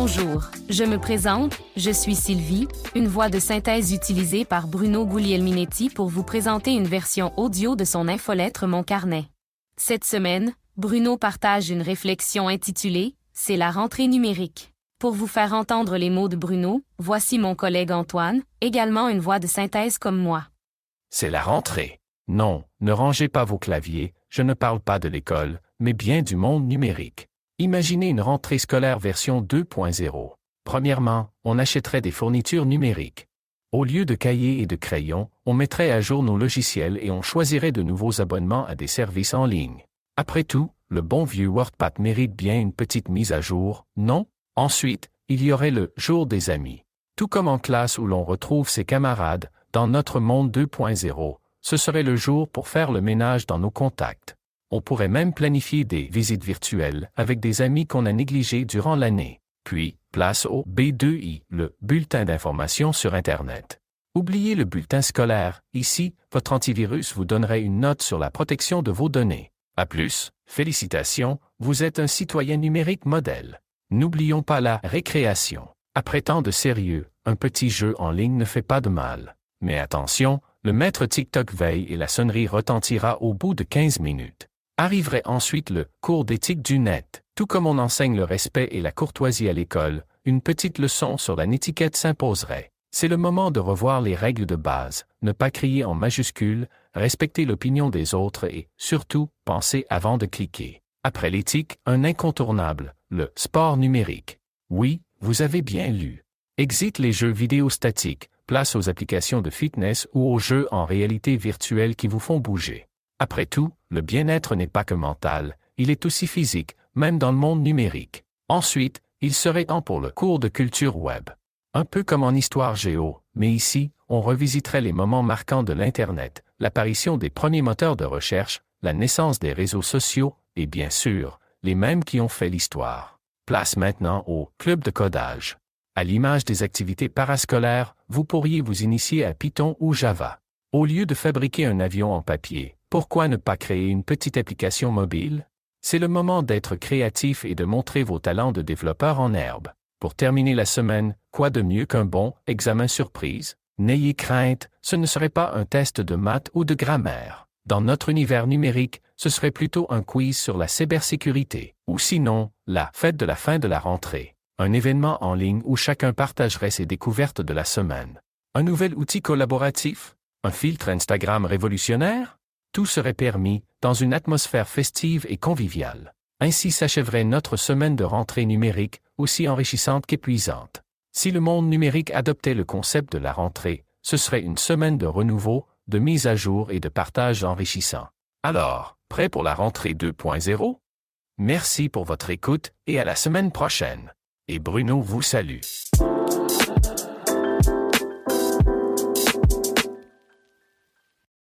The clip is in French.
Bonjour, je me présente, je suis Sylvie, une voix de synthèse utilisée par Bruno Guglielminetti pour vous présenter une version audio de son infolettre Mon Carnet. Cette semaine, Bruno partage une réflexion intitulée C'est la rentrée numérique. Pour vous faire entendre les mots de Bruno, voici mon collègue Antoine, également une voix de synthèse comme moi. C'est la rentrée. Non, ne rangez pas vos claviers, je ne parle pas de l'école, mais bien du monde numérique. Imaginez une rentrée scolaire version 2.0. Premièrement, on achèterait des fournitures numériques. Au lieu de cahiers et de crayons, on mettrait à jour nos logiciels et on choisirait de nouveaux abonnements à des services en ligne. Après tout, le bon vieux WordPad mérite bien une petite mise à jour, non? Ensuite, il y aurait le jour des amis. Tout comme en classe où l'on retrouve ses camarades, dans notre monde 2.0, ce serait le jour pour faire le ménage dans nos contacts. On pourrait même planifier des visites virtuelles avec des amis qu'on a négligés durant l'année. Puis, place au B2I, le bulletin d'information sur Internet. Oubliez le bulletin scolaire. Ici, votre antivirus vous donnerait une note sur la protection de vos données. À plus, félicitations, vous êtes un citoyen numérique modèle. N'oublions pas la récréation. Après tant de sérieux, un petit jeu en ligne ne fait pas de mal. Mais attention, le maître TikTok veille et la sonnerie retentira au bout de 15 minutes. Arriverait ensuite le cours d'éthique du net. Tout comme on enseigne le respect et la courtoisie à l'école, une petite leçon sur la netiquette s'imposerait. C'est le moment de revoir les règles de base, ne pas crier en majuscules, respecter l'opinion des autres et, surtout, penser avant de cliquer. Après l'éthique, un incontournable, le sport numérique. Oui, vous avez bien lu. Exit les jeux vidéo statiques, place aux applications de fitness ou aux jeux en réalité virtuelle qui vous font bouger. Après tout, le bien-être n'est pas que mental, il est aussi physique, même dans le monde numérique. Ensuite, il serait temps pour le cours de culture web. Un peu comme en histoire géo, mais ici, on revisiterait les moments marquants de l'Internet, l'apparition des premiers moteurs de recherche, la naissance des réseaux sociaux, et bien sûr, les mêmes qui ont fait l'histoire. Place maintenant au club de codage. À l'image des activités parascolaires, vous pourriez vous initier à Python ou Java. Au lieu de fabriquer un avion en papier, pourquoi ne pas créer une petite application mobile? C'est le moment d'être créatif et de montrer vos talents de développeur en herbe. Pour terminer la semaine, quoi de mieux qu'un bon examen surprise? N'ayez crainte, ce ne serait pas un test de maths ou de grammaire. Dans notre univers numérique, ce serait plutôt un quiz sur la cybersécurité, ou sinon, la fête de la fin de la rentrée. Un événement en ligne où chacun partagerait ses découvertes de la semaine. Un nouvel outil collaboratif? Un filtre Instagram révolutionnaire? Serait permis, dans une atmosphère festive et conviviale. Ainsi s'achèverait notre semaine de rentrée numérique, aussi enrichissante qu'épuisante. Si le monde numérique adoptait le concept de la rentrée, ce serait une semaine de renouveau, de mise à jour et de partage enrichissant. Alors, prêt pour la rentrée 2.0 Merci pour votre écoute et à la semaine prochaine. Et Bruno vous salue.